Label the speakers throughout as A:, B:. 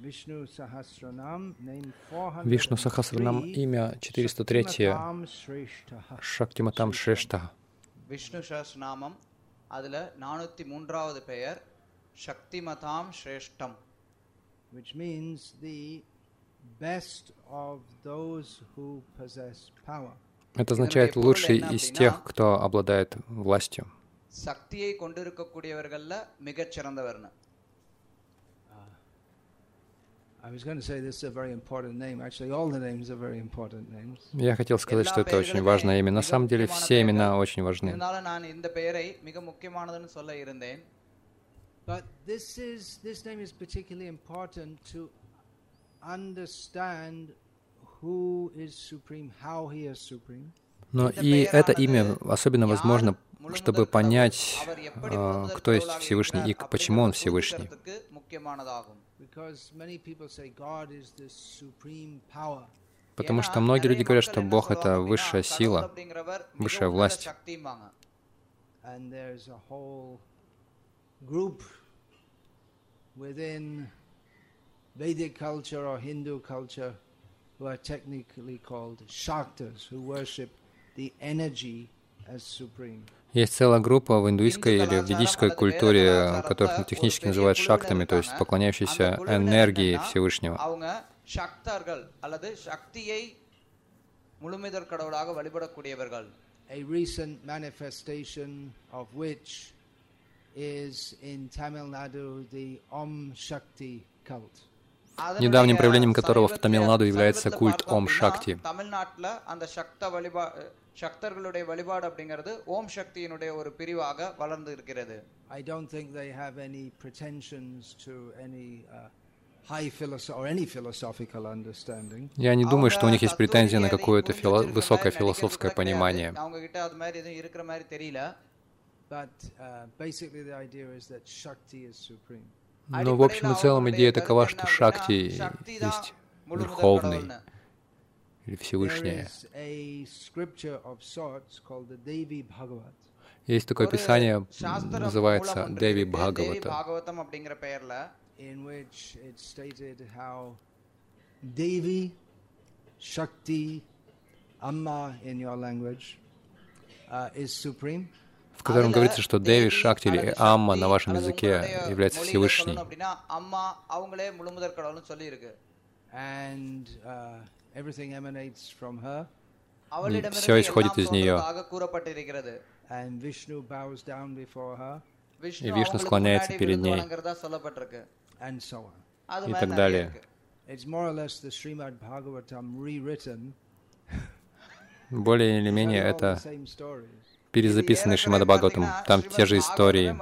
A: Вишну Сахасранам, имя 403,
B: Shaktimatam Shrestha.
A: Шактиматам Шрешта.
C: விஷ்ணு சஹஸ்ரநாமம் அதுல நானூத்தி மூன்றாவது பெயர் சக்திமதாம் ஸ்ரேஷ்டம்
B: which means the best of those who possess power.
A: Это означает лучший из тех, кто обладает властью.
C: சக்தியை கொண்டிருக்கக்கூடியவர்கள்ல மிகச்
A: я хотел сказать, что это очень важное имя. На самом деле все имена очень важны. Но и это имя особенно возможно, чтобы понять, а, кто есть Всевышний и почему он Всевышний. Потому что многие люди говорят, что Бог — это высшая сила, высшая власть.
B: Vedic culture or Hindu culture who are technically called Shaktas, who worship the energy
A: есть целая группа в индуистской или в ведической культуре, э, которых технически называют шактами, то есть поклоняющиеся энергии Всевышнего. Недавним проявлением которого в Тамилнаду является культ Ом Шакти.
C: தமிழ்நாட்டுல அந்த சக்த வழிபா சக்தர்களுடைய வழிபாடு அப்படிங்கிறது ஓம் சக்தியினுடைய ஒரு பிரிவாக வளர்ந்து இருக்கிறது
B: I don't think they have any pretensions to any uh, high philosoph or any philosophical understanding.
A: Я не думаю, что у них есть
C: அவங்க
A: претензии на
C: தத்துவ
A: какое-то
C: ரீதியை
A: фило-
C: புரிஞ்சிருக்கிற
A: высокое
C: மாதிரி
A: философское
C: நடிக்கிறது கிடையாது.
A: понимание.
C: அவங்க கிட்ட அது மாதிரி எதுவும் இருக்கிற மாதிரி தெரியல
B: But uh, basically, the idea is that Shakti is supreme.
A: Но в общем и целом идея такова, что Шакти
C: சக்தி தான்
A: есть
C: முழுமுதற்
A: Верховный
C: கடவுள்னு.
A: или Всевышнее. Есть такое писание, называется Деви Бхагавата. В котором говорится, что Деви, Шакти или Амма на вашем языке является Всевышний. Все исходит из
C: нее.
A: И Вишну склоняется перед ней. И так далее. Более или менее это перезаписанный Шримад Бхагаватам. Там те же истории.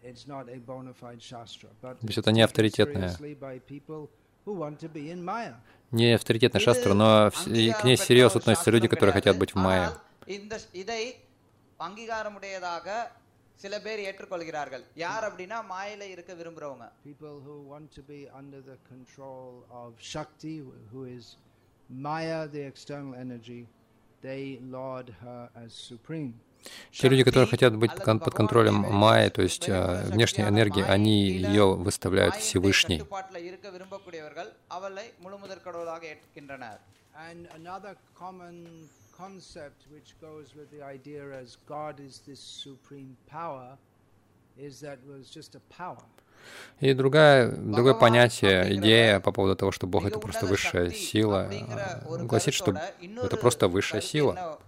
C: பாகவதமே மறுபடி எழுதப்பட்டதாக இருக்கிறது ஏன்னா கதைகள் எல்லாம் ஒரே மாதிரி இருக்கு
B: It's not a bona fide shastra, but
A: То есть
B: it's
A: это не
B: taken
A: авторитетное.
B: seriously by people who want to be in Maya.
A: Не авторитетная шастра, но вс- и к ней серьезно относятся люди, которые хотят быть в Майя.
C: ஆனால் இந்த இதை அங்கீகாரமுடையதாக சில பேர் ஏற்றுக்கொள்கிறார்கள் யார் அப்படின்னா மாயில இருக்க விரும்புறவங்க
B: People who want to be under the control of Shakti, who is Maya, the external energy, they laud her as supreme.
A: те люди, которые хотят быть под контролем Майи, то есть
C: а,
A: внешней энергии, они ее выставляют всевышней.
B: concept which goes with the idea as God is this supreme power is that was just a power.
A: И другое
C: другое
A: понятие, идея по поводу того, что Бог — это просто высшая сила, гласит, что это просто высшая сила.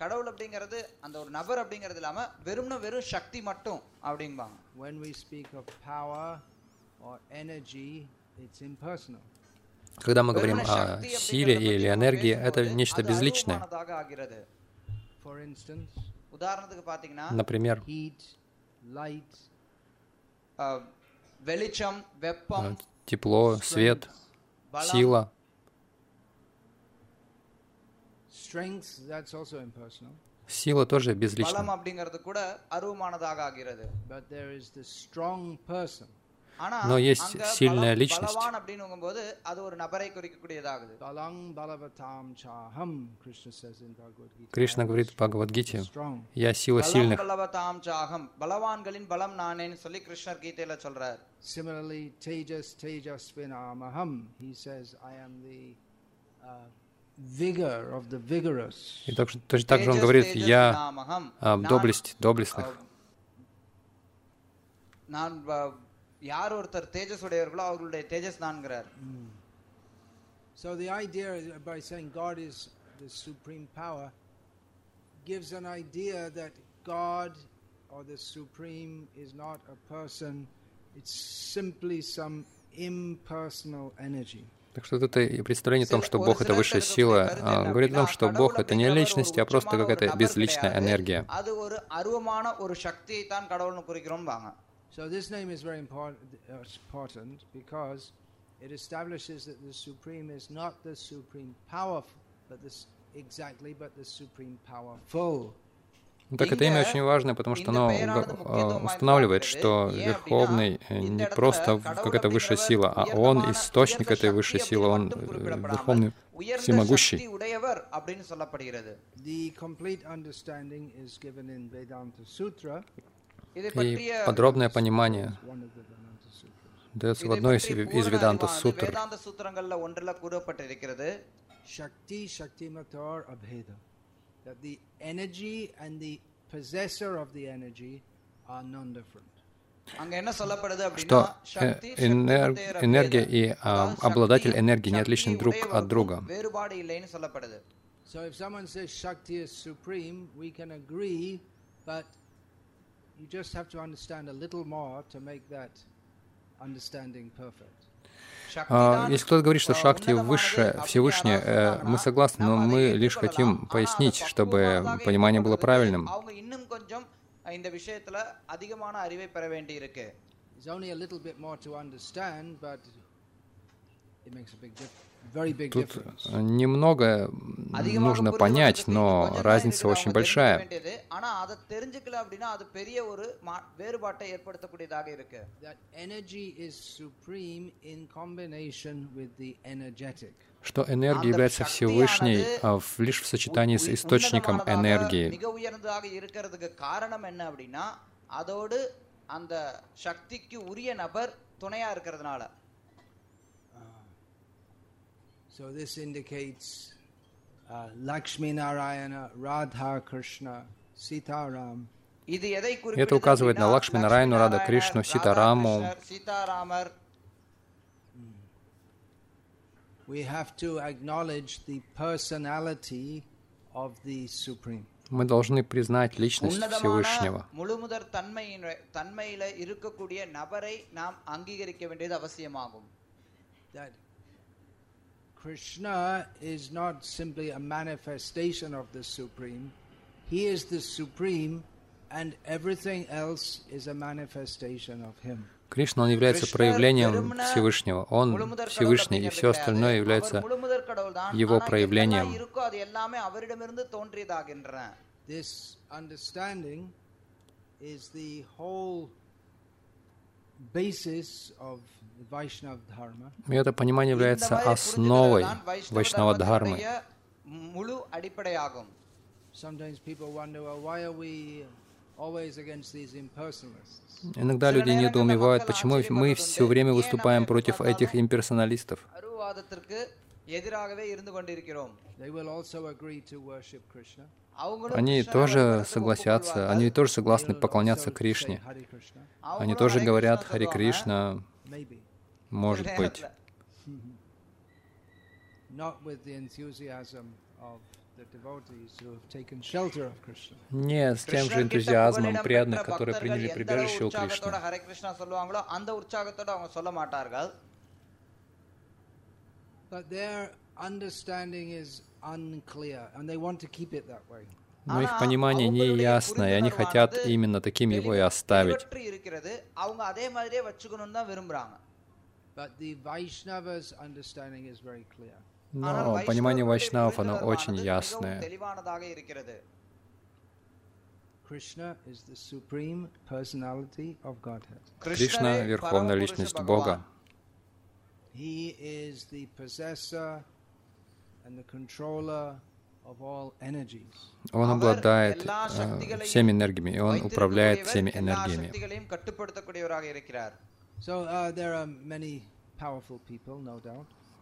C: என்ன ஒன்றி போறது என்னன்னா கடவுள் அப்படிங்கிறது அந்த ஒரு நபர் அப்படிங்கிறது இல்லாம வெறும்னு வெறும் சக்தி மட்டும் அப்படிம்பாங்க
B: When we speak of power or energy, it's impersonal.
A: Когда мы говорим
C: வெறுமனே
A: о
C: சக்தி
A: силе
C: அப்படிங்கிறத
A: или
C: பத்தி நம்ம
A: энергии,
C: பேசும்போது
A: это нечто
C: அது
A: безличное.
C: அருவமானதாக ஆகிறது
B: For instance,
C: உதாரணத்துக்கு பாத்தீங்கன்னா
A: Например,
B: heat, light,
C: அஹ்,
A: வெளிச்சம் வெப்பம்
C: э, тепло, свет,
A: பலம்
C: сила. Сила тоже безлична. Но есть сильная личность. Кришна говорит в Бхагавадгите, «Я сила сильных».
B: Similarly, Tejas Tejas Vinam he says, I am the uh, vigor of the vigorous.
C: И так, же- точно так же он
A: தேஜஸ்
C: говорит,
A: தேஜஸ்
C: «Я
A: நாமகம்.
C: а,
A: நான்,
C: доблесть доблестных».
A: அஹ், நான் வ- யார் ஒருத்தர் தேஜஸ் உடையவர்களோ அவர்களுடைய தேஜஸ் நான்கிறார்
B: So the idea is, by saying God is the supreme power gives an idea that God or the supreme is not a person, it's simply some impersonal energy.
C: Так что вот это представление о том, что Бог — это высшая сила, говорит
A: нам,
C: что Бог — это не личность, а просто какая-то безличная энергия.
B: So this name is very important because it establishes that the supreme is not the supreme powerful, but the exactly, but the supreme powerful.
C: Ну, так это имя очень важное, потому что оно а, устанавливает, что Верховный э, не просто какая-то высшая сила, а Он источник этой высшей силы, Он э, Верховный всемогущий. И подробное понимание дается в одной из, из Веданта Сутр.
B: that the energy and the possessor of the energy are non-different.
C: что энер, энергия и а, обладатель энергии не отличны друг от друга.
B: So if someone says Shakti is supreme, we can agree, but you just have to understand a little more to make that understanding perfect.
A: சக்தி
C: А,
A: தான்,
C: Если кто-то говорит, что
A: а,
C: Шакти
A: உன்னதமானது
C: выше
A: அப்படின்னு
C: Всевышнее,
A: யாராவது
C: э, мы
A: சொன்னாங்கன்னா,
C: согласны, но
A: நாம் அதை
C: мы лишь
A: ஏற்றுக்கொள்ளலாம்.
C: хотим
A: ஆனா
C: пояснить,
A: அதை
C: чтобы
A: பக்குவமானதாக
C: понимание было
A: ஏற்றுக்கொள்வதற்கு
C: правильным.
A: அவங்க இன்னும் கொஞ்சம் இந்த விஷயத்துல அதிகமான அறிவை பெற வேண்டி இருக்கு
B: There's only a little bit more to understand, but it makes a big diff- very big
C: Тут
B: difference.
C: э, немного м,
A: அதிகமாக
C: нужно
A: புரிந்து
C: понять,
A: கொள்வதற்கு
C: но
A: இன்னும் கொஞ்சம் தான்
C: разница
A: இருக்குது,
C: очень
A: அவங்க தெரிஞ்சுக்க
C: большая.
A: வேண்டியது. ஆனா அதை தெரிஞ்சுக்கல அப்படின்னா அது பெரிய ஒரு மா- வேறுபாட்டை ஏற்படுத்தக்கூடியதாக இருக்கு
B: That energy is supreme in combination with the energetic.
C: Что энергия является Всевышней а, в- лишь в сочетании с
A: உ-
C: источником
A: உன்னதமானதாக,
C: энергии.
A: மிக உயர்ந்ததாக இருக்கிறதுக்கு காரணம் என்ன அப்படின்னா அதோடு அந்த சக்திக்கு உரிய நபர் துணையா இருக்கிறதுனால
B: So this indicates uh, Lakshmi Narayana, Radha Krishna,
A: Sitaram.
C: Это указывает на Лакшми Нарайну, Рада Кришну, Ситараму. Мы должны признать личность Всевышнего.
B: That Krishna is not simply a manifestation of the Supreme, he is the Supreme, and everything else is a manifestation of him.
C: Кришна, он является проявлением Всевышнего. Он Всевышний, и все остальное является его проявлением.
B: Is the whole basis of
C: И это понимание является основой Вайшнава Дхармы. Иногда люди недоумевают, почему мы все время выступаем против этих имперсоналистов. Они тоже согласятся, они тоже согласны поклоняться Кришне. Они тоже говорят
A: Хари
C: Кришна. Может быть. Не с тем же энтузиазмом преданных, которые приняли прибежище у Кришны. Но их понимание не ясно, и они хотят именно таким его и оставить. Но понимание вайшнавов, оно очень ясное. Кришна — Верховная Личность Бога. Он обладает э, всеми энергиями, и Он управляет всеми энергиями.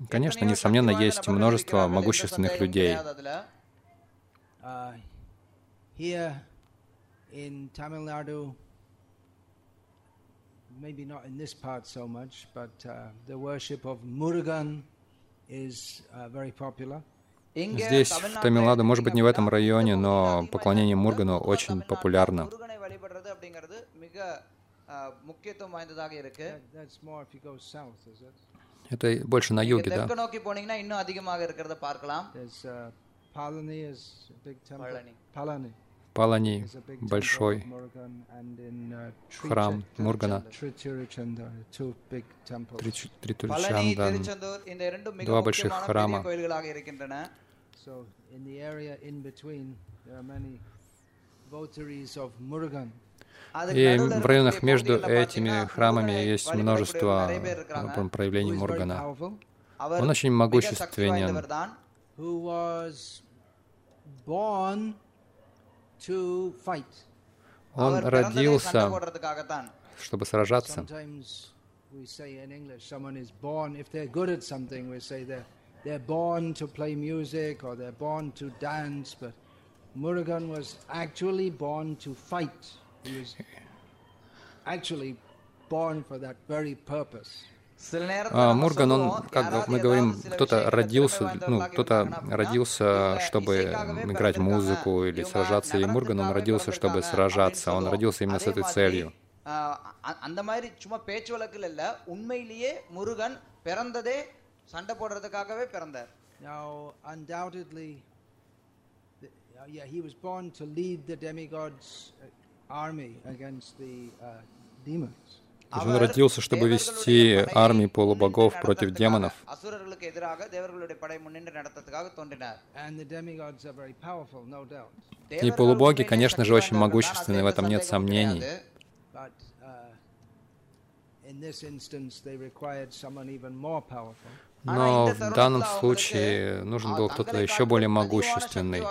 C: Конечно, несомненно, есть множество могущественных людей. Здесь, в Тамилнаду, может быть, не в этом районе, но поклонение Мургану очень популярно.
A: முருகனை வழிபடுறது அப்படிங்கிறது மிக அஹ், முக்கியத்துவம் வாய்ந்ததாக இருக்கு
B: That, that's more if you go south, is it?
C: Это больше на
A: நீங்க
C: юге,
A: தெற்கு
C: да?
A: நோக்கி போனீங்கன்னா இன்னும் அதிகமாக இருக்கிறத பார்க்கலாம்
B: There's uh, Palani is a big temple.
A: Palani.
B: Palani
C: Палани
B: is a big
C: большой
B: temple of Murugan, and in uh,
C: храм
B: Trichand-
C: Мургана.
B: Tritiruchanda, two big temples.
C: Трич-
A: பழனி
C: Тритульчандан.
A: திருச்செந்தூர் இந்த இரண்டும் மிக
C: Два больших
A: முக்கியமான
C: храма.
A: பெரிய கோயில்களாக இருக்கின்றன
B: So in the area in between, there are many votaries of Murugan.
C: И в районах между этими храмами есть множество проявлений Мургана. Он очень могущественен. Он родился, чтобы сражаться.
B: They're born actually born to fight. He was actually born for that very purpose.
A: சில நேரத்துல
C: А,
A: நம்ம
C: Мурган, он,
A: சொல்லுவோம்,
C: как бы
A: யாராவது
C: мы
A: ஏதாவது
C: говорим,
A: சில
C: кто-то
A: விஷயங்களை
C: родился,
A: திறமை
C: ну,
A: வாய்ந்தவர்களாக
C: кто-то
A: இருக்காங்கன்னா அப்படின்னா,
C: родился,
A: இவங்க
C: чтобы
A: இசைக்காகவே
C: играть
A: பிறந்திருக்காங்க,
C: музыку или
A: இவங்க
C: сражаться, и Мурган, он
A: நடனத்துக்காகவே
C: родился, чтобы
A: பிறந்திருக்காங்க
C: сражаться,
A: அப்படின்னு
C: он
A: சொல்லுவோம்.
C: родился именно с
A: அதே
C: этой
A: மாதிரி,
C: целью.
A: ஆஹ், அ- அந்த மாதிரி சும்மா பேச்சு வழக்கில் இல்ல உண்மையிலேயே முருகன் பிறந்ததே சண்டை போடுறதுக்காகவே பிறந்தார்
B: Now, undoubtedly, the, uh, yeah, he was born to lead the demigods'
C: то есть он родился, чтобы вести армии полубогов против демонов. И полубоги, конечно же, очень могущественны, в этом нет сомнений. Но в данном случае нужен был кто-то еще более могущественный.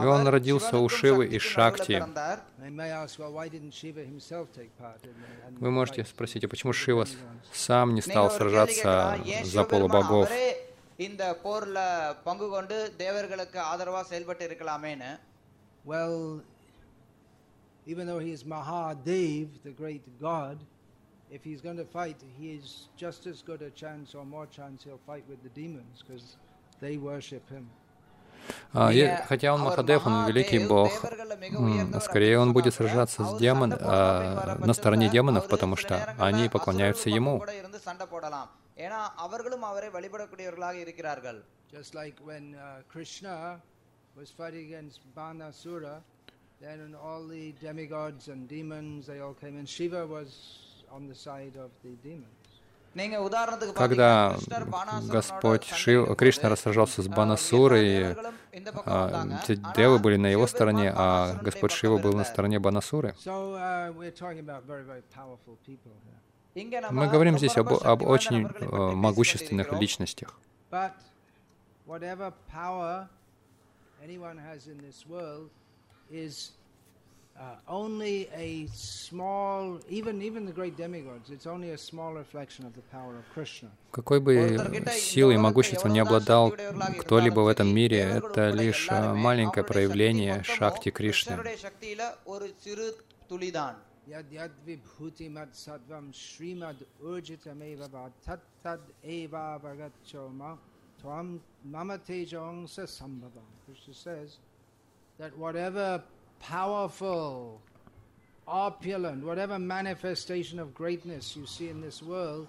C: И он
A: அவர்
C: родился у
A: சிவனுக்கும்
C: Шивы и
A: சக்திக்கும் நடுவுல
C: Шакти.
A: பிறந்தார்.
B: They may ask, well, why didn't Shiva himself take part in the, and
C: Вы можете
B: fight
C: спросить, а
B: with
C: почему
B: the
C: Шива
B: demigods?
C: сам не
A: நீங்க
C: стал
A: ஒரு கேள்வி
C: сражаться
A: கேட்கலாம், ஏன்
C: за
A: சிவபெருமான்
C: полубогов?
A: அவரே இந்த போர்ல பங்கு கொண்டு தேவர்களுக்கு ஆதரவா செயல்பட்டு இருக்கலாமேன்னு
B: Well, even though he is Mahadev, the great god, if he's going to fight, he is just as good a chance or more chance he'll fight with the demons because they worship him.
C: а, я, хотя он Махадев, он великий бог, скорее он будет сражаться с демон, а, на стороне демонов, потому что они поклоняются ему.
B: Demons,
C: когда Господь Шив, Кришна сражался с Банасурой, а, те девы были на его стороне, а Господь Шива был на стороне Банасуры. Мы говорим здесь об, об очень э, могущественных личностях.
B: Is Uh, only a small, even even the great demigods, it's only a small reflection of the power of Krishna.
C: Какой бы силой и могуществом не обладал кто-либо в этом мире, это лишь маленькое проявление Шакти Кришны.
B: Krishna says that whatever powerful, opulent, whatever manifestation of greatness you see in this world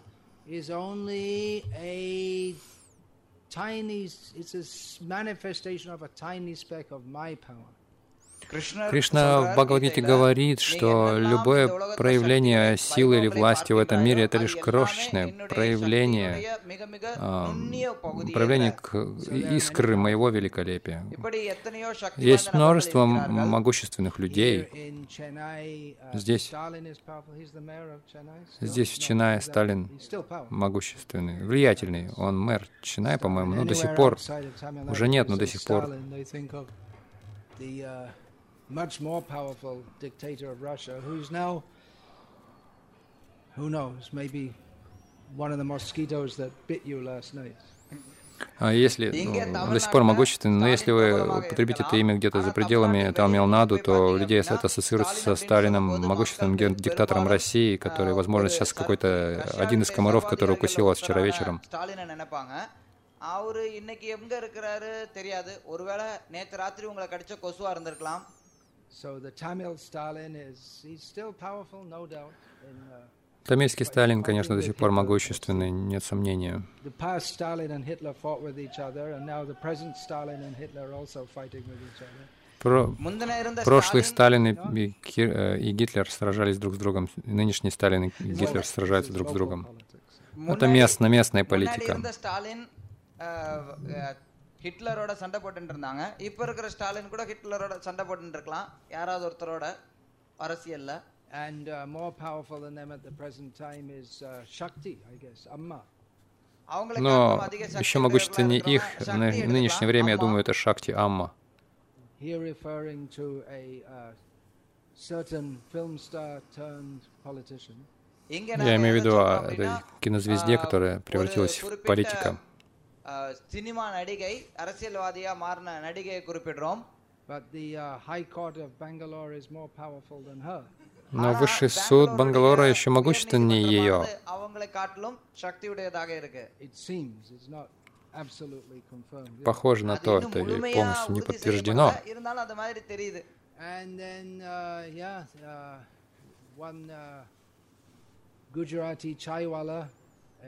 B: is only a tiny, it's a manifestation of a tiny speck of my power.
C: Кришна в Бхагавадгите говорит, что любое проявление силы или власти в этом мире — это лишь крошечное проявление,
A: э,
C: проявление искры моего великолепия. Есть множество могущественных людей. Здесь, здесь в
B: Чинае
C: Сталин могущественный, влиятельный. Он мэр Чинай, по-моему, но до сих пор, уже нет, но до сих пор
B: much more powerful dictator of Russia, who's now, who knows, maybe one of the mosquitoes that bit you last night.
C: А если ну, он до сих пор могущественный, но если вы употребите это имя где-то за пределами Тамилнаду, то у людей это ассоциируется со Сталином, могущественным ген- диктатором России, который, возможно, сейчас какой-то один из комаров, который укусил вас вчера вечером.
A: ஸ்டாலினை நினைப்பாங்க அவரு இன்னைக்கு எங்க இருக்கிறாரு தெரியாது ஒருவேளை நேத்து ராத்திரி உங்களை கடிச்ச கொசுவா இருந்திருக்கலாம்
C: Тамильский Сталин, конечно, до сих пор могущественный, нет сомнения. Про... Прошлый Сталин и, и, Кир... Э, и Гитлер сражались друг с другом, нынешний Сталин и Гитлер сражаются друг с другом. Это местно, местная политика.
A: இருந்த ஸ்டாலின் அஹ், அஹ், ஹிட்லரோட சண்டை போட்டுட்டு இருந்தாங்க இப்ப இருக்கிற ஸ்டாலின் கூட ஹிட்லரோட சண்டை போட்டுட்டு இருக்கலாம் யாராவது ஒருத்தரோட அரசியல்ல
B: And uh, more powerful than them at the present time is uh, Shakti, I guess, Amma.
A: அவங்களை
C: Но
A: காட்டிலும் அதிக சக்தி
C: еще
A: உடையவர்களா
C: могущественнее их
A: இருக்கிறவங்க
C: на
A: சக்தி
C: нынешнее
A: எடுத்துக்கலாம்.
C: время, я
A: அம்மா.
C: думаю, это Шакти Амма.
B: Here referring to a uh, certain film star turned politician.
A: இங்க
C: Я
A: நாங்க
C: имею в
A: எதை
C: виду
A: சொல்றோம்
C: о
A: அப்படின்னா,
C: этой кинозвезде,
A: ஆஹ்,
C: которая
A: ஒரு
C: превратилась в
A: குறிப்பிட்ட,
C: политика.
A: ஆஹ், சினிமா நடிகை அரசியல்வாதியா மாறின நடிகையை குறிப்பிடுறோம்
B: But the uh, High Court of Bangalore is more powerful than her.
C: Но
A: ஆனா,
C: высший суд
A: பெங்களூருடைய
C: Бангалора еще могущественнее ее.
A: உயர்நீதிமன்றமானது அவங்களை காட்டிலும் சக்தி உடையதாக இருக்கு
B: It seems, it's not absolutely confirmed. yet.
C: Похоже на
A: அது
C: то,
A: இன்னும்
C: это
A: முழுமையா
C: полностью не
A: உறுதி
C: подтверждено.
A: செய்யப்படல. இருந்தாலும் அது மாதிரி தெரியுது
B: And then, uh, yeah, uh, one uh, Gujarati chaiwala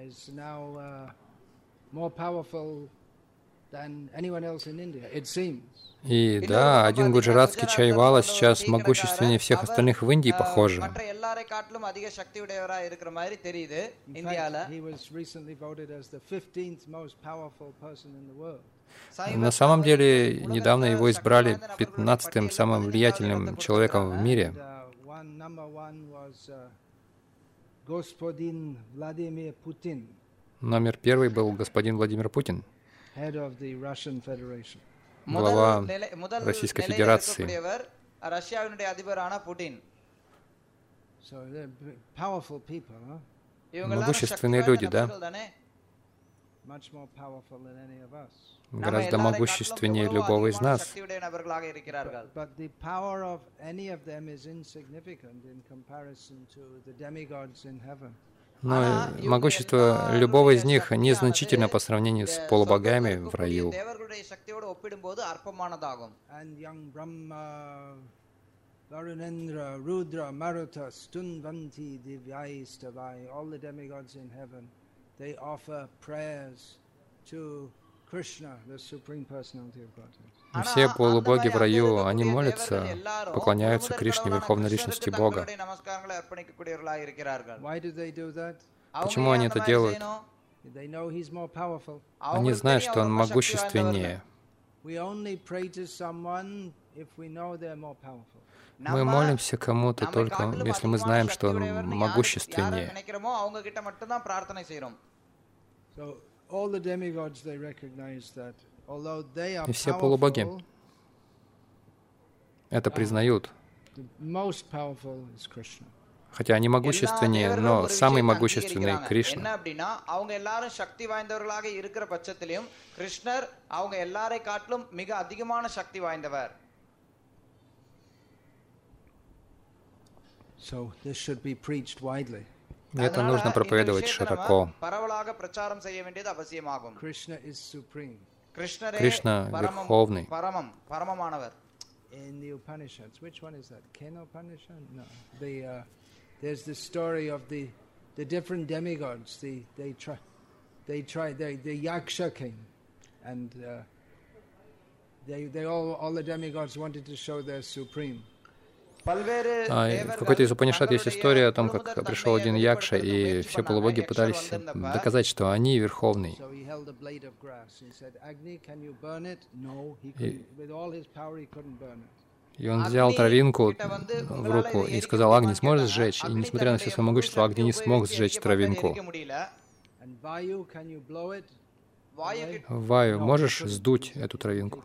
B: is now uh,
C: и да, один гуджаратский чайвала сейчас могущественнее всех остальных в Индии, похоже. На самом деле, недавно его избрали 15-м самым влиятельным человеком в мире.
B: Господин Владимир Путин.
C: Номер первый был господин Владимир Путин, глава Российской Федерации. Могущественные люди, да? гораздо могущественнее любого из нас но могущество любого из них незначительно по сравнению с полубогами в раю.
B: Varunendra, Rudra, Maruta, Stunvanti, Divyayistavai, all the demigods in heaven, they offer prayers to
C: ну, все полубоги в раю, они молятся, поклоняются Кришне, Верховной Личности Бога. Почему они это делают? Они знают, что он могущественнее. Мы молимся кому-то только, если мы знаем, что он могущественнее. И все полубоги это признают. Хотя они могущественнее, но самый могущественный Кришна.
B: So this should be preached widely.
C: Это нужно проповедовать широко.
A: Кришна
C: верховный.
B: Which one is that? Uh, there's the story of the, the different demigods. The, they try, they try, they, the Yaksha came, and uh, they, they all, all the demigods wanted to show their supreme.
A: В
C: а, какой-то из Упанишат есть история о том, как пришел один якша, и все полубоги пытались доказать, что они верховный.
B: И,
C: и он взял травинку в руку и сказал, «Агни, сможешь сжечь?» И несмотря на все свое могущество, Агни не смог сжечь травинку. Ваю, можешь сдуть эту травинку?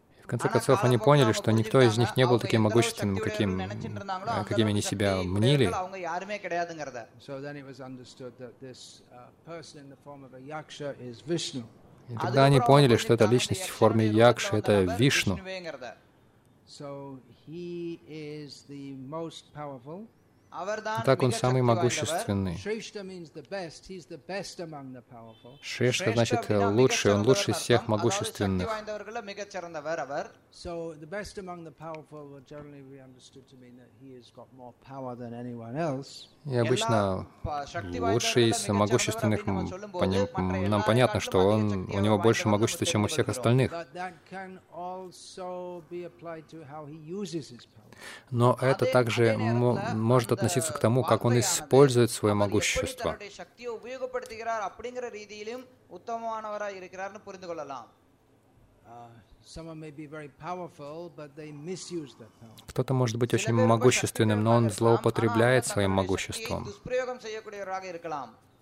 C: В конце концов, они поняли, что никто из них не был таким могущественным, каким, э, какими они себя мнили. И тогда они поняли, что эта личность в форме Якши — это Вишну. Так он самый могущественный. Шрешта значит э, лучший, он лучший из всех могущественных. И обычно лучший из могущественных, нам понятно, что он, у него больше могущества, чем у всех остальных. Но это также может относиться к тому, как он использует свое могущество. Кто-то может быть очень могущественным, но он злоупотребляет своим могуществом.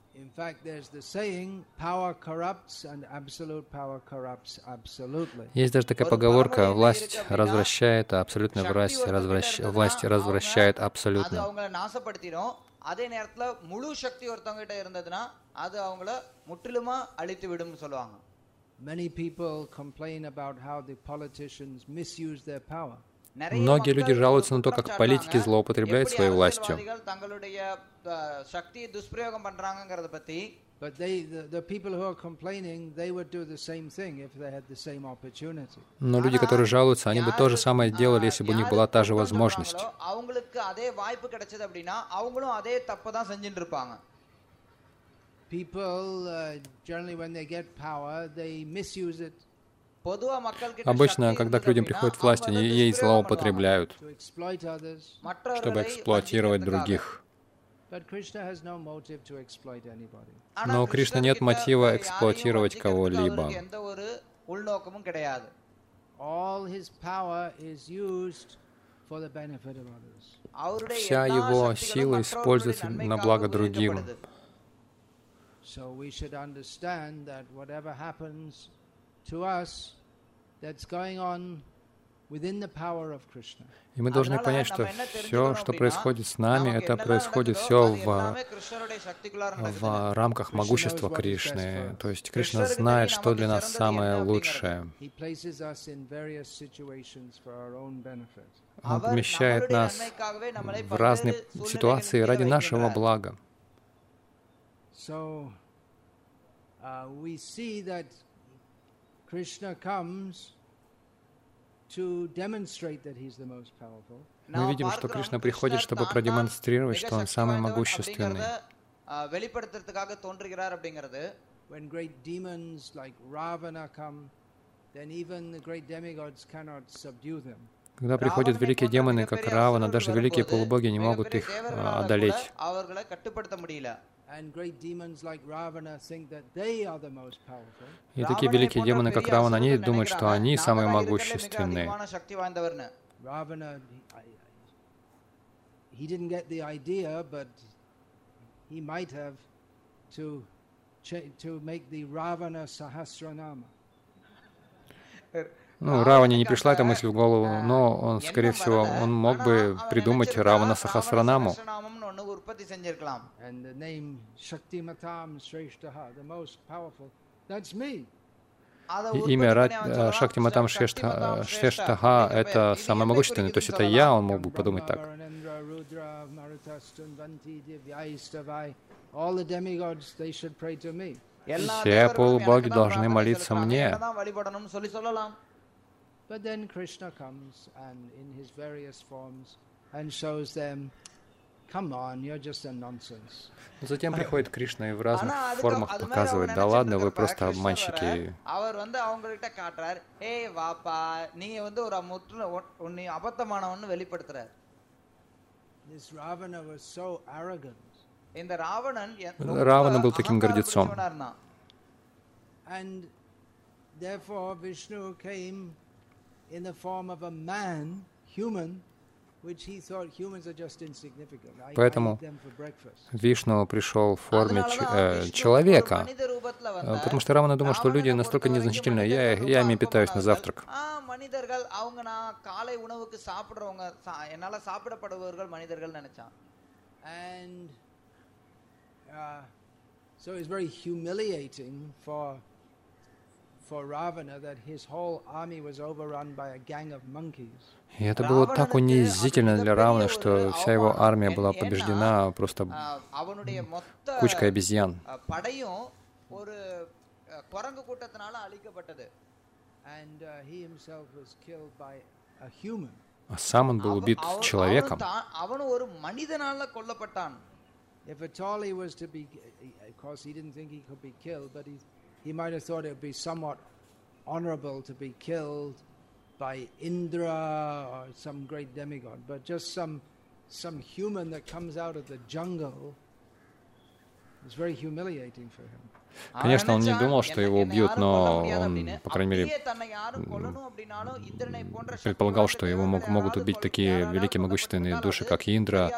A: சக்தியை துஷ்பிரயோகம் செய்யக்கூடியவராக இருக்கலாம்
B: In fact, there's the saying, power corrupts and absolute power corrupts absolutely.
C: Есть даже такая поговорка, власть развращает, а абсолютная власть, развращ- власть развращает
A: அது
C: абсолютно.
A: அவங்கள நாசப்படுத்திடும் அதே நேரத்துல முழு சக்தி ஒருத்தவங்க கிட்ட இருந்ததுன்னா அது அவங்கள முற்றிலுமா அழித்து விடும்னு சொல்லுவாங்க
B: Many people complain about how the politicians misuse their power.
C: Многие люди жалуются на то, как политики злоупотребляют своей властью. Но люди, которые жалуются, они бы то же самое делали, если бы у них была та же возможность.
B: People uh, generally, when they get power, they misuse it.
C: Обычно, когда к людям приходит власть, они ей злоупотребляют, чтобы эксплуатировать других. Но у Кришны нет мотива эксплуатировать кого-либо. Вся его сила используется на благо другим. И мы должны понять, что все, что происходит с нами, это происходит все в, в рамках могущества Кришны. То есть Кришна знает, что для нас самое лучшее. Он помещает нас в разные ситуации ради нашего блага. Мы
A: நாம்
C: видим, что
A: பார்க்கிறோம்,
C: Кришна приходит,
A: கிருஷ்ணர்
C: чтобы
A: தான்
C: продемонстрировать,
A: மிக
C: что он
A: சக்தி
C: самый
A: வாய்ந்தவர்
C: могущественный.
A: அப்படிங்கிறத, ஆ, வெளிப்படுத்துறதுக்காக தோன்றுகிறார் அப்படிங்கிறது
B: When great demons like Ravana come, then even the great demigods cannot subdue them.
C: Когда приходят
A: ராவணனை
C: великие
A: போன்ற
C: демоны, как
A: மிகப்பெரிய
C: Равана,
A: அசுரர்கள்
C: даже великие
A: வரும்போது,
C: полубоги не могут
A: மிகப்பெரிய
C: их
A: தேவர்களால
C: а,
A: கூட
C: одолеть. И такие великие демоны, как Равана, они думают, что они самые могущественные.
B: To make the Ravana Sahasranama.
C: Er, ну, Раване не пришла эта мысль в голову, но он, скорее всего, он мог бы придумать Равана Сахасранаму. И имя Рад, Шакти Матам Шештаха — это самое могущественное, то есть это я, он мог бы подумать так. Все полубоги должны молиться мне.
B: But then Krishna comes and in his various forms and shows them Come on, you're just a nonsense.
C: Но затем приходит Кришна и в разных формах показывает, да ладно, вы просто обманщики.
A: Равана
C: был таким гордецом.
B: And therefore Vishnu came in the form of a man, human,
C: Поэтому Вишну пришел э, в форме э, человека, потому что Рамана думал, что люди настолько незначительны, я, я ими питаюсь на завтрак.
B: And, uh, so it's very humiliating for
C: и это было так унизительно для Равны, что вся его армия была побеждена
A: а просто
C: кучкой обезьян. А сам он был убит человеком.
B: If Atali was to be, uh, of course, he didn't think he could be killed, but he He might have thought it would be somewhat honorable to be killed by Indra or some great demigod, but just some some human that comes out of the jungle is very humiliating for him.
C: Конечно, он не думал, что его убьют, но он, по крайней мере, предполагал, что его могут убить такие великие могущественные души, как Индра.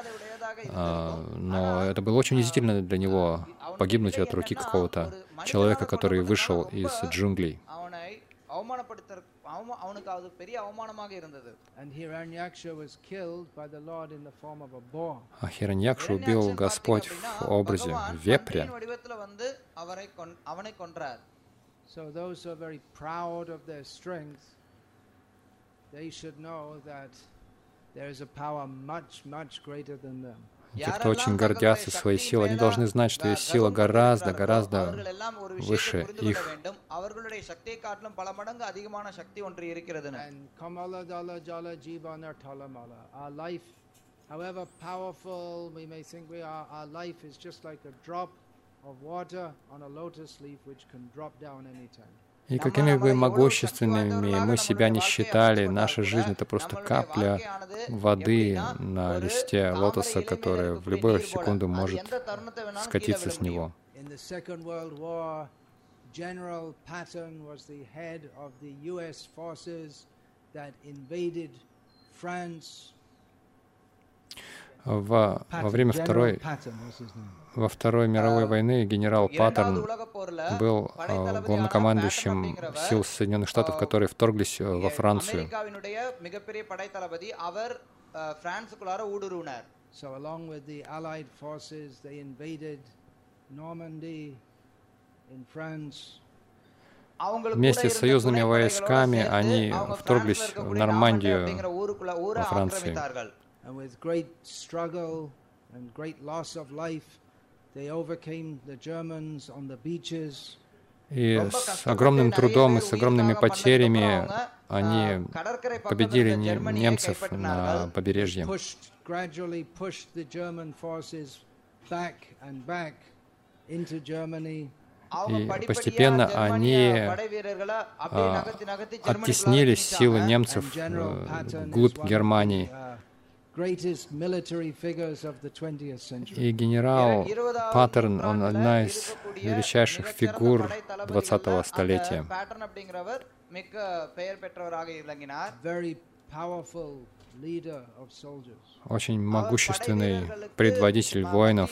C: Но это было очень унизительно для него погибнуть от руки какого-то человека, который вышел из джунглей. А Хираньякшу убил Господь в образе вепря.
B: So those who are very proud of their strength, they should know that there is a power much, much greater than them.
C: Те, кто очень гордятся своей силой, они должны знать, что есть сила гораздо, гораздо выше их.
B: However powerful we may think we are, our life is just like a drop of water on a lotus leaf which can drop down anytime.
C: И какими бы могущественными мы себя не считали, наша жизнь — это просто капля воды на листе лотоса, которая в любую секунду может скатиться с него.
B: General Patton was the head of the US forces that invaded France.
C: Во, во время Второй, во Второй мировой войны генерал Паттерн был
A: э,
C: главнокомандующим сил Соединенных Штатов, которые вторглись э, во Францию. Вместе с союзными войсками они вторглись в Нормандию во Франции. И с огромным трудом и с огромными потерями они победили немцев на побережье. И постепенно они а, оттеснили силы немцев э, вглубь Германии. И генерал Паттерн, он одна из величайших фигур 20-го столетия. Очень могущественный предводитель воинов.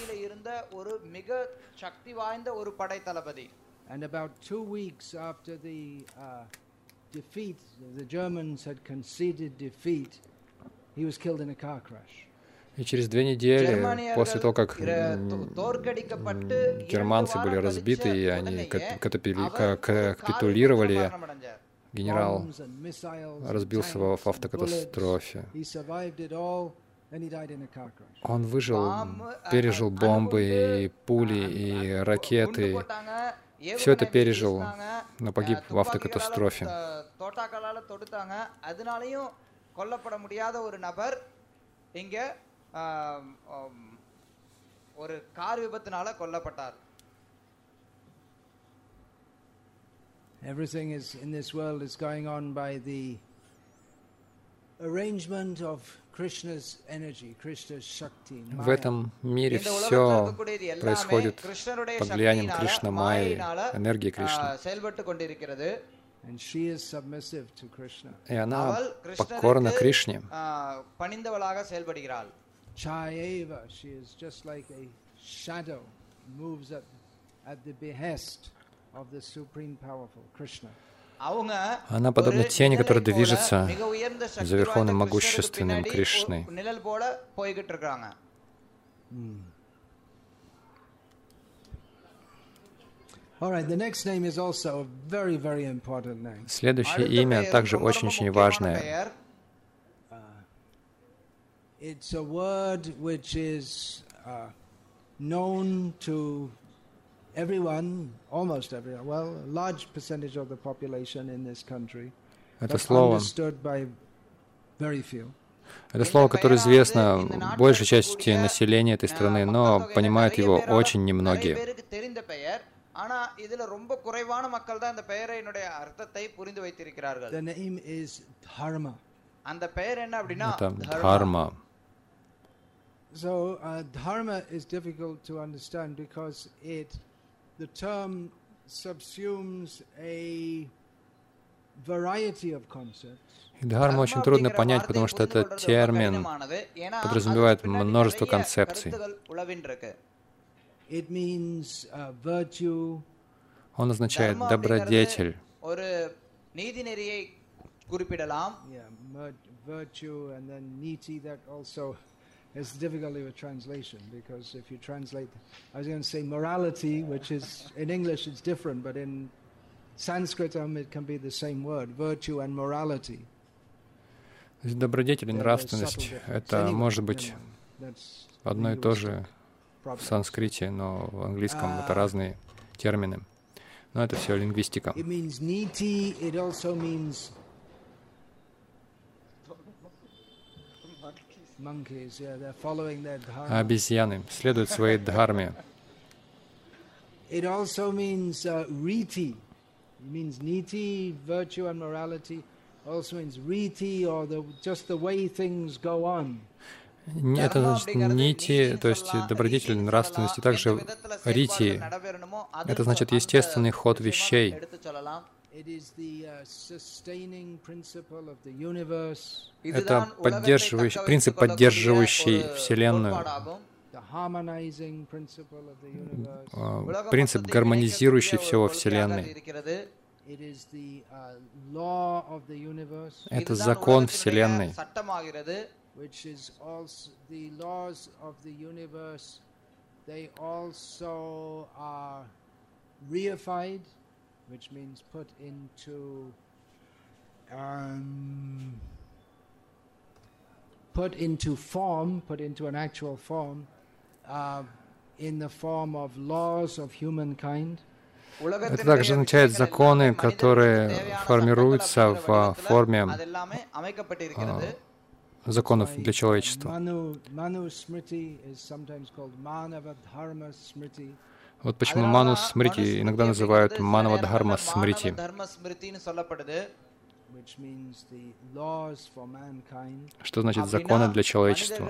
B: And about defeat, the Germans had conceded defeat,
C: и через две недели, после того, как германцы были разбиты, и они капитулировали, генерал разбился в автокатастрофе. Он выжил, пережил бомбы и пули и ракеты. Все это пережил, но погиб в автокатастрофе.
A: கொல்லப்பட முடியாத ஒரு நபர் இங்க ஒரு கார் விபத்தினால கொல்லப்பட்டார்
B: Everything is in this world is going on by the arrangement of
C: В этом мире все происходит под влиянием Кришна Майи, энергии Кришны. И она покорна Кришне. Она подобна тени, которая движется за верховным могущественным Кришной. Следующее имя также очень-очень важное.
B: It's a word which is uh, known to everyone, almost everyone, well, a large percentage of the population in this country,
C: Это слово,
B: understood by very few.
C: Это слово, которое известно большей части населения этой страны, но понимают его очень немногие.
B: The name is Dharma.
C: Это Дхарма.
B: So uh, Dharma is difficult to understand because it the term subsumes a variety of concepts.
C: Дхарма очень трудно понять, потому что этот термин подразумевает множество концепций.
B: Uh,
C: Он означает добродетель.
B: Yeah, virtue and then niti that also it's difficulty with translation because if you translate, I was going to say morality, which is in English it's different, but in Sanskrit um, it can be the same word, virtue and morality.
C: Добродетель и нравственность — это может быть одно и то же в санскрите, но в английском это разные термины. Но это все лингвистика.
B: It means niti, it also means
C: Обезьяны следуют своей дхарме. Это значит нити, то есть добродетель, нравственности, также рити. Это значит естественный ход вещей.
B: Uh,
C: Это поддерживающий, принцип, поддерживающий Вселенную, а, принцип, гармонизирующий все во Вселенной.
B: Uh,
C: Это закон Вселенной.
B: They also are reified which means put into um, put into form, put into an actual form, uh, in the form of laws of humankind.
C: Это также означает законы, которые формируются в форме законов для человечества. Вот почему Ману Смрити иногда называют Манава Дхарма Смрити, что значит законы для человечества.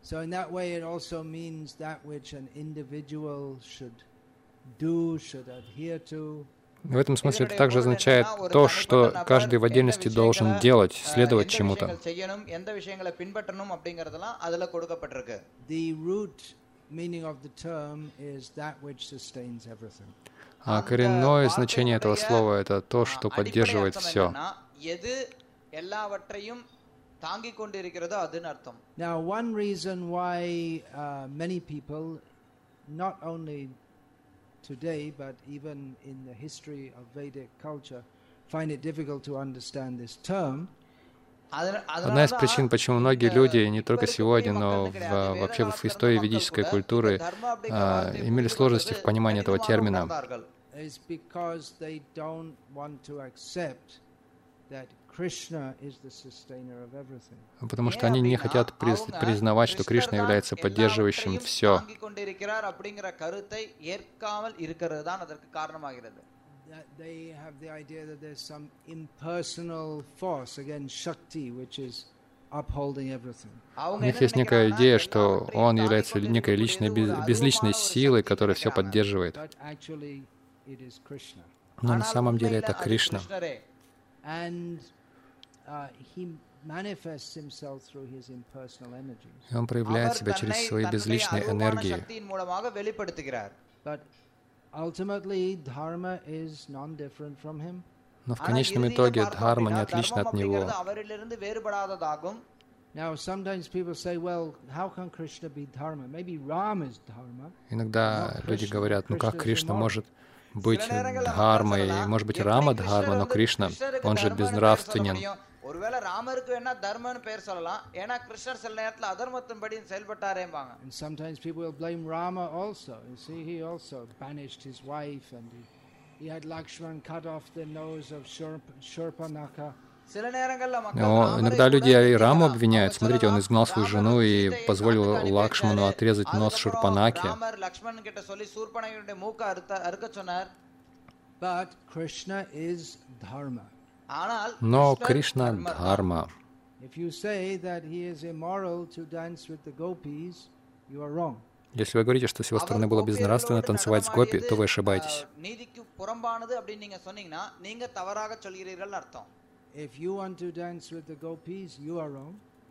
B: So in that way it also means that which an individual should do, should adhere to.
C: В этом смысле это также означает то, что каждый в отдельности должен делать, следовать чему-то. А коренное значение этого слова — это то, что поддерживает все.
A: தாங்கிக் கொண்டிருக்கிறதோ அதுன்னு அர்த்தம்
B: Now, one reason why uh, many people, not only today, but even in the history of Vedic culture, find it difficult to understand this term.
C: Одна из причин, почему многие люди, не только сегодня, но в, вообще в истории ведической культуры, а, имели сложности в понимании этого термина. Потому что они не хотят признавать, что Кришна является поддерживающим все. У них есть некая идея, что он является некой личной, безличной силой, которая все поддерживает. Но на самом деле это Кришна. Он проявляет себя через свои безличные энергии. Но в конечном итоге дхарма не отлична от него. Иногда люди говорят, ну как
B: Кришна
C: может быть дхармой, может быть Рама дхарма, но Кришна, он же безнравственен.
A: முடியும்? ஒருவேளை ராமருக்கு வேணா தர்மன்னு பெயர் சொல்லலாம் ஏன்னா கிருஷ்ணர் சில நேரத்துல அதர்மத்தின்படி செயல்பட்டாரேம்பாங்க
B: And sometimes people will blame Rama also. You see, he also banished his wife and he, he had Lakshman cut off the nose of Shurp- Shurpanaka.
A: சில நேரங்கள்ல மக்கள்
C: Но
A: ராமரை
C: иногда
A: கூட
C: люди и
A: திட்டலாம்.
C: Раму
A: அவங்க
C: обвиняют. Смотрите, он
A: சொல்லலாம்,
C: изгнал свою
A: ராமர்
C: жену
A: வந்து
C: и
A: சீதையை
C: позволил
A: காட்டுக்கு அனுப்பி
C: Лакшману
A: வச்சாரு.
C: отрезать нос
A: அதுக்கப்புறம்
C: Шурпанаке.
A: ராமர் லக்ஷ்மணன் கிட்ட சொல்லி சூர்பனகையுடைய மூக்க அறுத்த அறுக்க சொன்னார்
B: But Krishna is Dharma.
C: но Кришна Дхарма. Если вы говорите, что с его стороны было безнравственно танцевать с гопи, то вы ошибаетесь.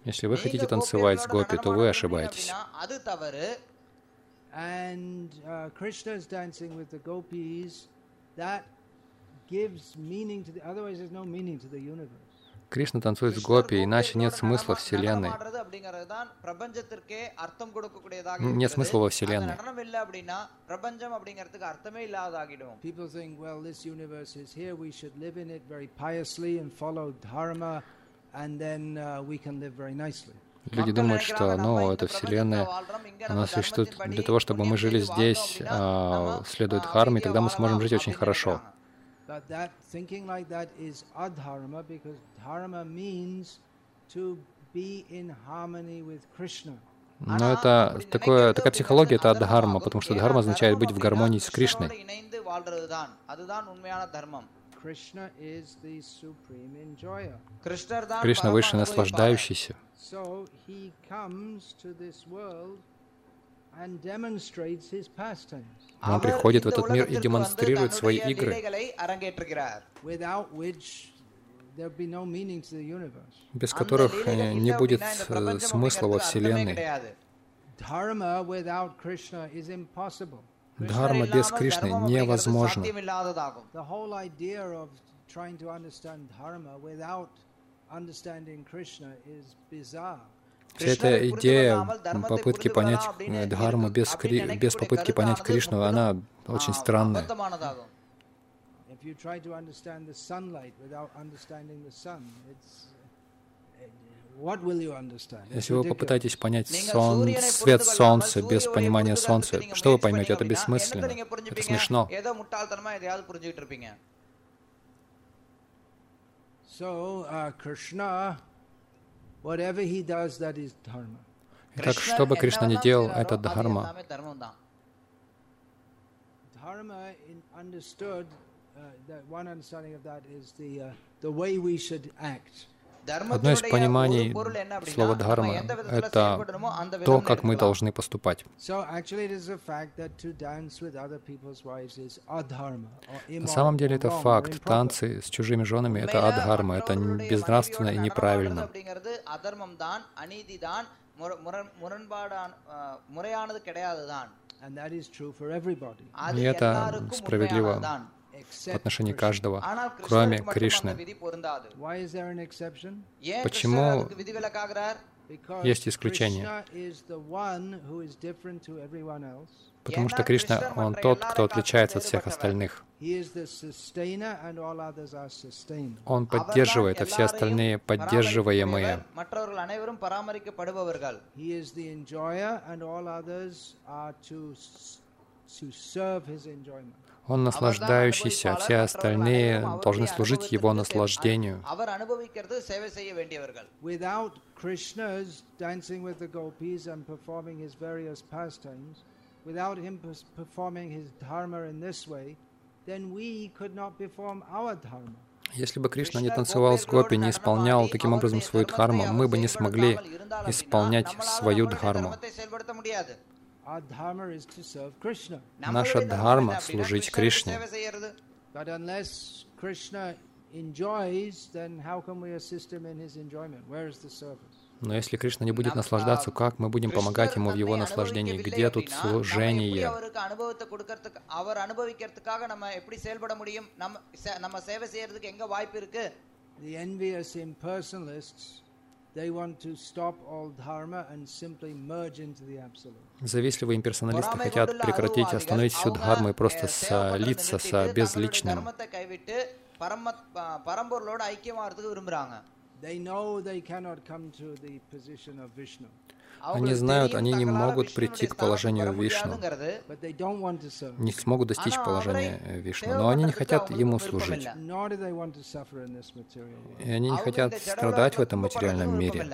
C: Если вы хотите танцевать с гопи, то вы ошибаетесь. Кришна танцует с гопи, иначе нет смысла Вселенной. Нет смысла во Вселенной. Люди думают, что ну, эта Вселенная, она существует для того, чтобы мы жили здесь, а, следует Харме, и тогда мы сможем жить очень хорошо
B: that that thinking like that is adharma because dharma means to be in harmony with Krishna.
C: Но это такое, такая психология, это адхарма, потому что дхарма означает быть в гармонии с Кришной. Кришна —
A: высший
C: наслаждающийся. Он приходит в этот мир и демонстрирует свои игры, без которых э, не будет э, смысла во Вселенной. Дхарма без Кришны невозможно.
B: Understanding Krishna is bizarre.
C: Вся эта идея попытки понять дхарму без, кри... без попытки понять Кришну, она очень странная. Если вы попытаетесь понять сон, свет солнца без понимания солнца, что вы поймете? Это бессмысленно. Это смешно.
B: So, uh, Krishna
C: Итак, что бы Кришна ни делал, это дхарма.
B: Dharma
C: Одно из пониманий слова «дхарма» — это то, как мы должны поступать. На самом деле это факт. Танцы с чужими женами — это адхарма, это безнравственно и неправильно. И это
A: а
C: справедливо в отношении каждого, кроме Кришны. Почему есть исключение? Потому что Кришна, Он тот, кто отличается от всех остальных. Он поддерживает, а все остальные поддерживаемые. Он наслаждающийся, а все остальные должны служить Его наслаждению. Krishna's dancing with the gopis and performing his various pastimes, without him performing his dharma in this way, then we could not perform our dharma. Если бы Кришна не танцевал с гопи, не исполнял таким образом свою дхарму, мы бы не смогли исполнять свою дхарму. Наша дхарма — служить Кришне. Но если Кришна не будет наслаждаться, как мы будем помогать Ему в Его наслаждении? Где тут служение? The envious impersonalists Завистливые имперсоналисты хотят прекратить, остановить всю дхарму и просто слиться с безличным. Они знают, они не могут прийти к положению Вишну, не смогут достичь положения Вишну, но они не хотят ему служить. И они не хотят страдать в этом материальном мире.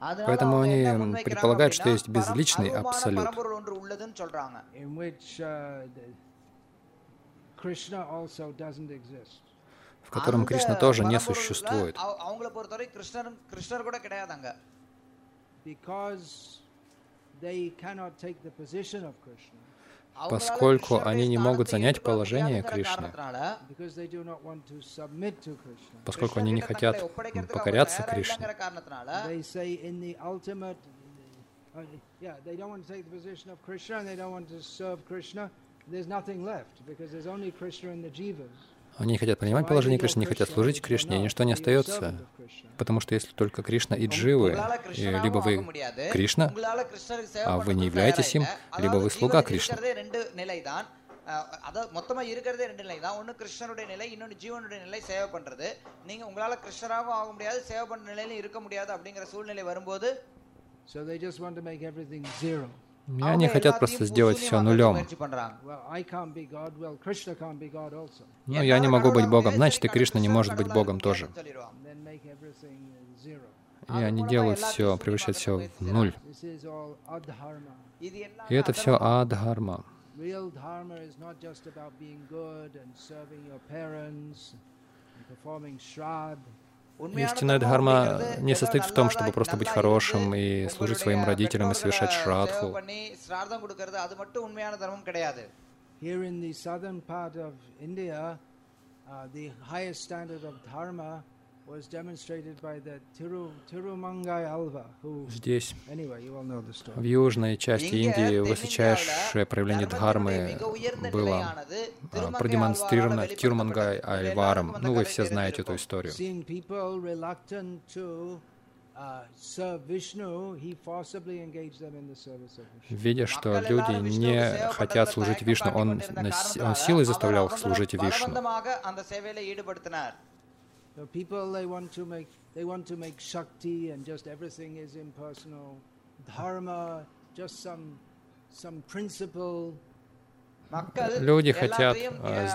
C: Поэтому они предполагают, что есть безличный абсолют, в котором Кришна тоже не существует. Поскольку они не могут занять положение Кришны, поскольку они не хотят покоряться Кришне, there's nothing left because there's only Krishna and the jivas. Они не хотят принимать положение Кришны, не хотят служить Кришне, и ничто не остается. Потому что если только Кришна и Дживы, и либо вы Кришна, а вы не являетесь им, либо вы слуга Кришны. அதாவது மொத்தமாக இருக்கிறதே ரெண்டு நிலை தான் ஒன்று கிருஷ்ணனுடைய நிலை இன்னொன்று ஜீவனுடைய நிலை சேவை பண்ணுறது நீங்கள் உங்களால் கிருஷ்ணராகவும் ஆக முடியாது சேவை பண்ணுற நிலையிலும் இருக்க முடியாது அப்படிங்கிற சூழ்நிலை வரும்போது So they just want to make everything zero. и они хотят просто сделать все нулем. Но я не могу быть Богом, значит и Кришна не может быть Богом тоже. И они делают все, превращают все в нуль. И это все адхарма. Истинная дхарма не состоит в том, чтобы просто быть хорошим и служить своим родителям и совершать шрадху. Here in the southern part of India, uh, the highest standard of dharma Здесь, в южной части Индии, высочайшее проявление дхармы было а, продемонстрировано Тирумангай Альваром. Ну, вы все знаете эту историю. Видя, что люди не хотят служить Вишну, он, он силой заставлял их служить Вишну. So people they want to make they want to make shakti and just everything is impersonal. Dharma, just some some principle. Люди хотят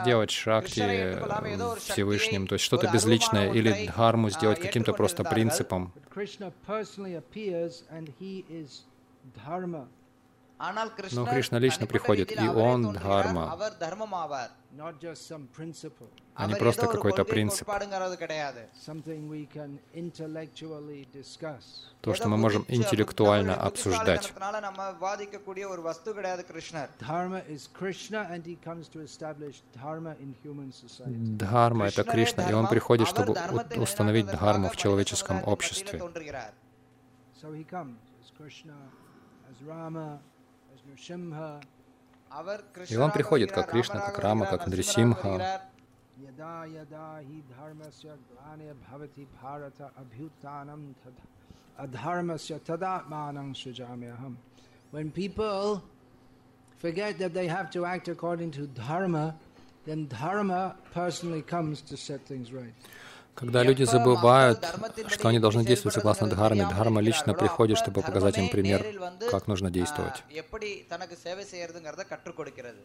C: сделать шакти Всевышним, то есть что-то безличное, или дхарму сделать каким-то просто принципом. Но Кришна лично приходит, и Он Дхарма, а не просто какой-то принцип. То, что мы можем интеллектуально обсуждать. Дхарма — это Кришна, и Он приходит, чтобы установить дхарму в человеческом обществе. И он приходит как Кришна, как Рама, как Нрисимха.
B: Yada yada hi dharmasya glane bhavati bharata abhyutanam adharmasya tadatmanam sujamyaham. When people forget that they have to act according to dharma, then dharma personally comes to set things right.
C: Когда люди забывают, что они должны действовать согласно Дхарме, Дхарма лично приходит, чтобы показать им пример, как нужно действовать
B: uh, he sustains everything directly and indirectly.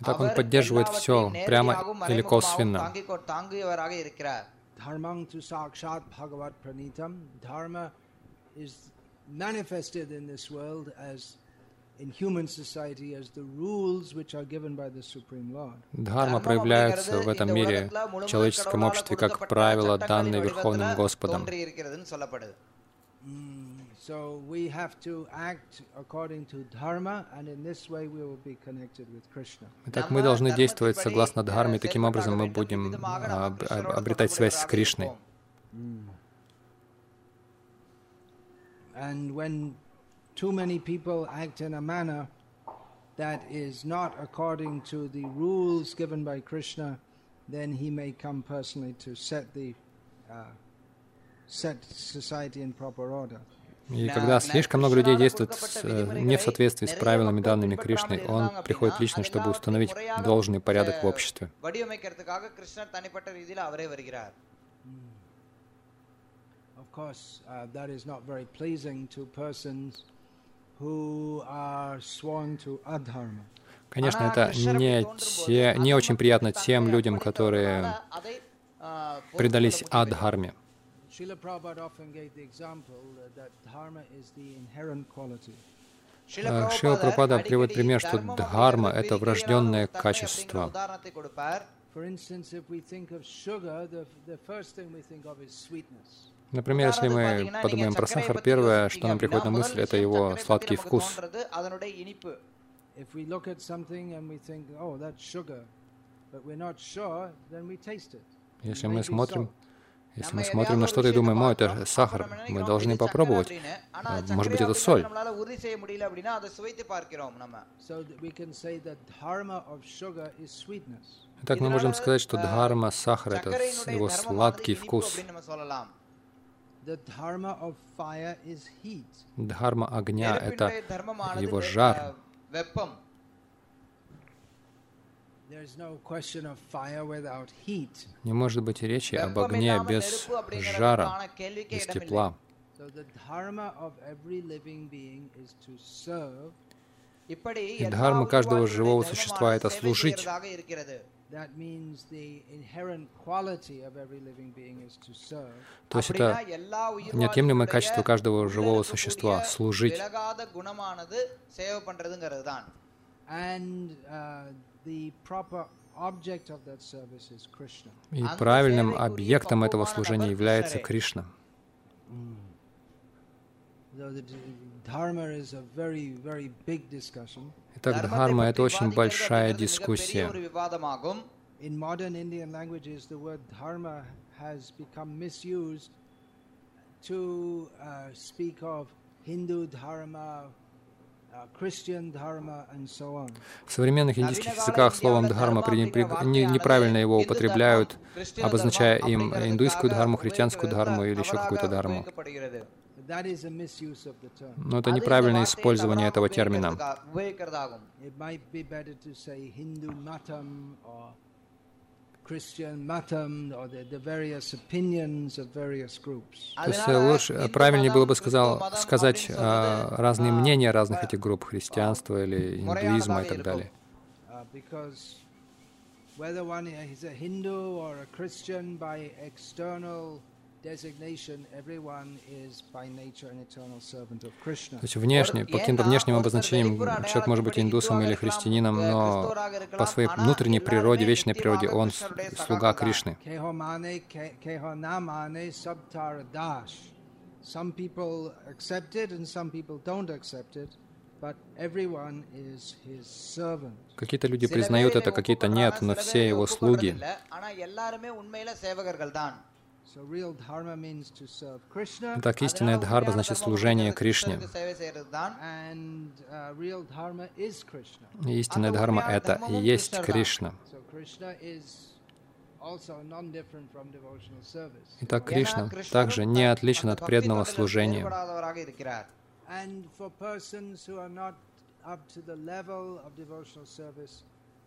C: Итак, он поддерживает все прямо или косвенно.
B: Dharmang tu sakshat bhagavat pranitam. Dharma is manifested in this world as in human society as the rules which are given by the Supreme Lord.
C: Дхарма проявляется в этом мире, в человеческом обществе, как правило, данные Верховным Господом.
B: So we have to act according to dharma, and in this way we will be connected with Krishna.
C: Итак, мы должны действовать согласно Дхарме, таким образом мы будем обретать связь с Кришной.
B: And when too many people act in a manner that is not according to the rules given by Krishna, then he may come personally to set the uh, set society in proper order.
C: И когда слишком много людей действует не в соответствии с правилами, данными Кришной, он приходит лично, чтобы установить должный порядок в обществе.
B: Of course, uh, that is not very pleasing to persons who are sworn to adharma.
C: Конечно, это не, те, не очень приятно тем людям, которые предались адхарме.
B: Srila Prabhupada often gave the example that dharma is the inherent quality.
C: Шила Прабхупада приводит пример, что дхарма — это врожденное качество. Например, если мы подумаем про сахар, первое, что нам приходит на мысль, это его сладкий вкус. Если мы смотрим если мы смотрим на что-то и думаем, о, это сахар, мы должны попробовать. Может быть, это соль. Итак, мы можем сказать, что дхарма сахара — это его сладкий вкус. Дхарма огня — это его жар. Не может быть речи об огне без жара, без тепла. И дхарма каждого живого существа — это служить. То есть это неотъемлемое качество каждого живого существа — служить. И правильным объектом этого служения является Кришна. Итак, дхарма — это очень большая дискуссия. In modern Indian languages, the word dharma has become misused to uh, speak of Hindu dharma, в современных индийских языках словом «дхарма» неправильно его употребляют, обозначая им индуистскую дхарму, христианскую дхарму или еще какую-то дхарму. Но это неправильное использование этого термина. То есть лучше, правильнее было бы сказал, сказать а, разные мнения разных этих групп, христианства или индуизма и так далее. Whether one is a Hindu or a Christian by external то есть внешне, по каким-то внешним обозначениям человек может быть индусом или христианином, но по своей внутренней природе, вечной природе он слуга Кришны. Какие-то люди признают это, какие-то нет, но все его слуги. Так истинная дхарма значит служение Кришне. И истинная дхарма — это и есть Кришна. Итак, Кришна также не отличен от преданного служения.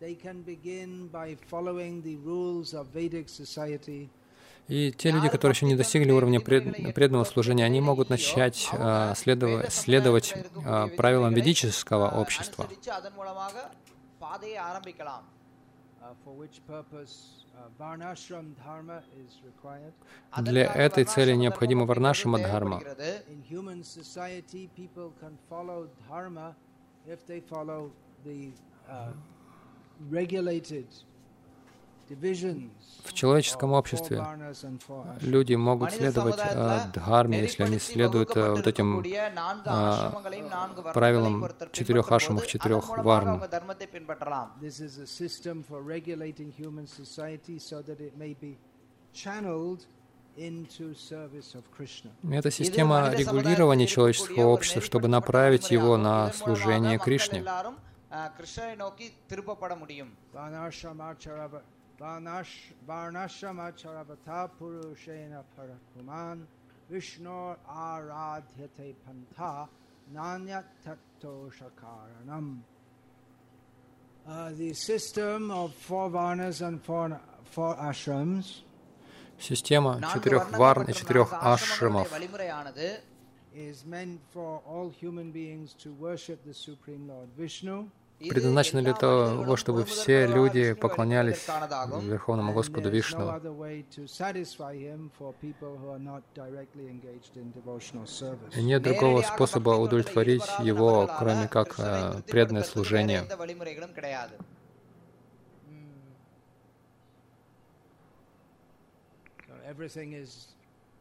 B: They
C: и те люди, которые еще не достигли уровня пред, преданного служения, они могут начать а, э, следов, следовать э, правилам ведического общества. Для этой цели
A: необходима
C: варнашама дхарма.
B: regulated
C: в человеческом обществе люди могут следовать а, дхарме, если они следуют а, вот этим а, правилам четырех
A: ашамов,
C: четырех варн. Это система регулирования человеческого общества, чтобы направить его на служение Кришне.
B: Purushena Parakuman Aradhyate Nanyat Uh, the system of four varnas and four, four ashrams.
C: Система четырех варн и четырех ашрамов
B: is meant for all human beings to worship the Supreme Lord Vishnu.
C: Предназначено для того, чтобы все люди поклонялись Верховному Господу Вишну. И нет другого способа удовлетворить Его, кроме как э, преданное служение.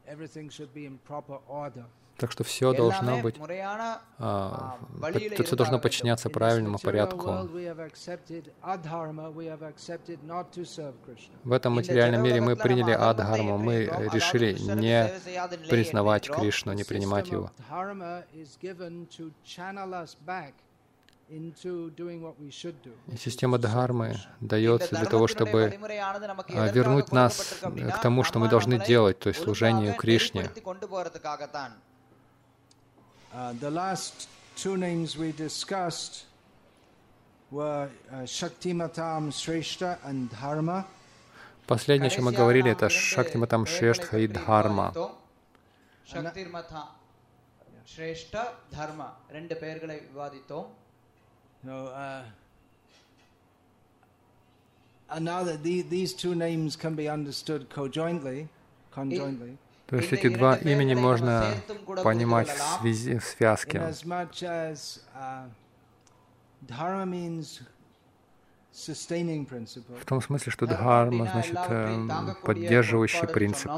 B: Everything should be in proper order.
C: Так что все должно быть, а, все должно подчиняться правильному порядку. В этом материальном мире мы приняли адхарму, мы решили не признавать Кришну, не принимать его. И система дхармы дается для того, чтобы а, вернуть нас
A: э,
C: к тому, что мы должны делать, то есть служению Кришне.
B: Uh, the last two names we discussed were uh, Shaktimatam Shrestha and Dharma.
C: Последнее, о чем мы говорили, это Шактиматам Шрештха и Дхарма.
A: Шрешта, Дхарма. Ренде пергалай вивадитом.
B: So, uh, another, these two names can be understood conjointly. conjointly.
C: То есть эти два имени можно понимать в, связи, в связке. В том смысле, что дхарма значит эм, поддерживающий принцип.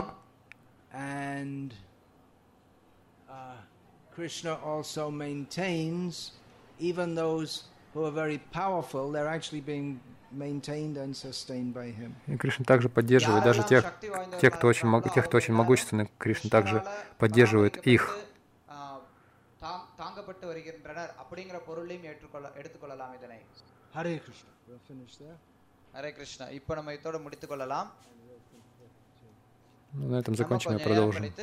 B: Krishna
C: и Кришна также поддерживает даже тех, тех, кто очень, тех, кто очень могущественны, Кришна также поддерживает их. Ну, на этом закончим, и продолжим.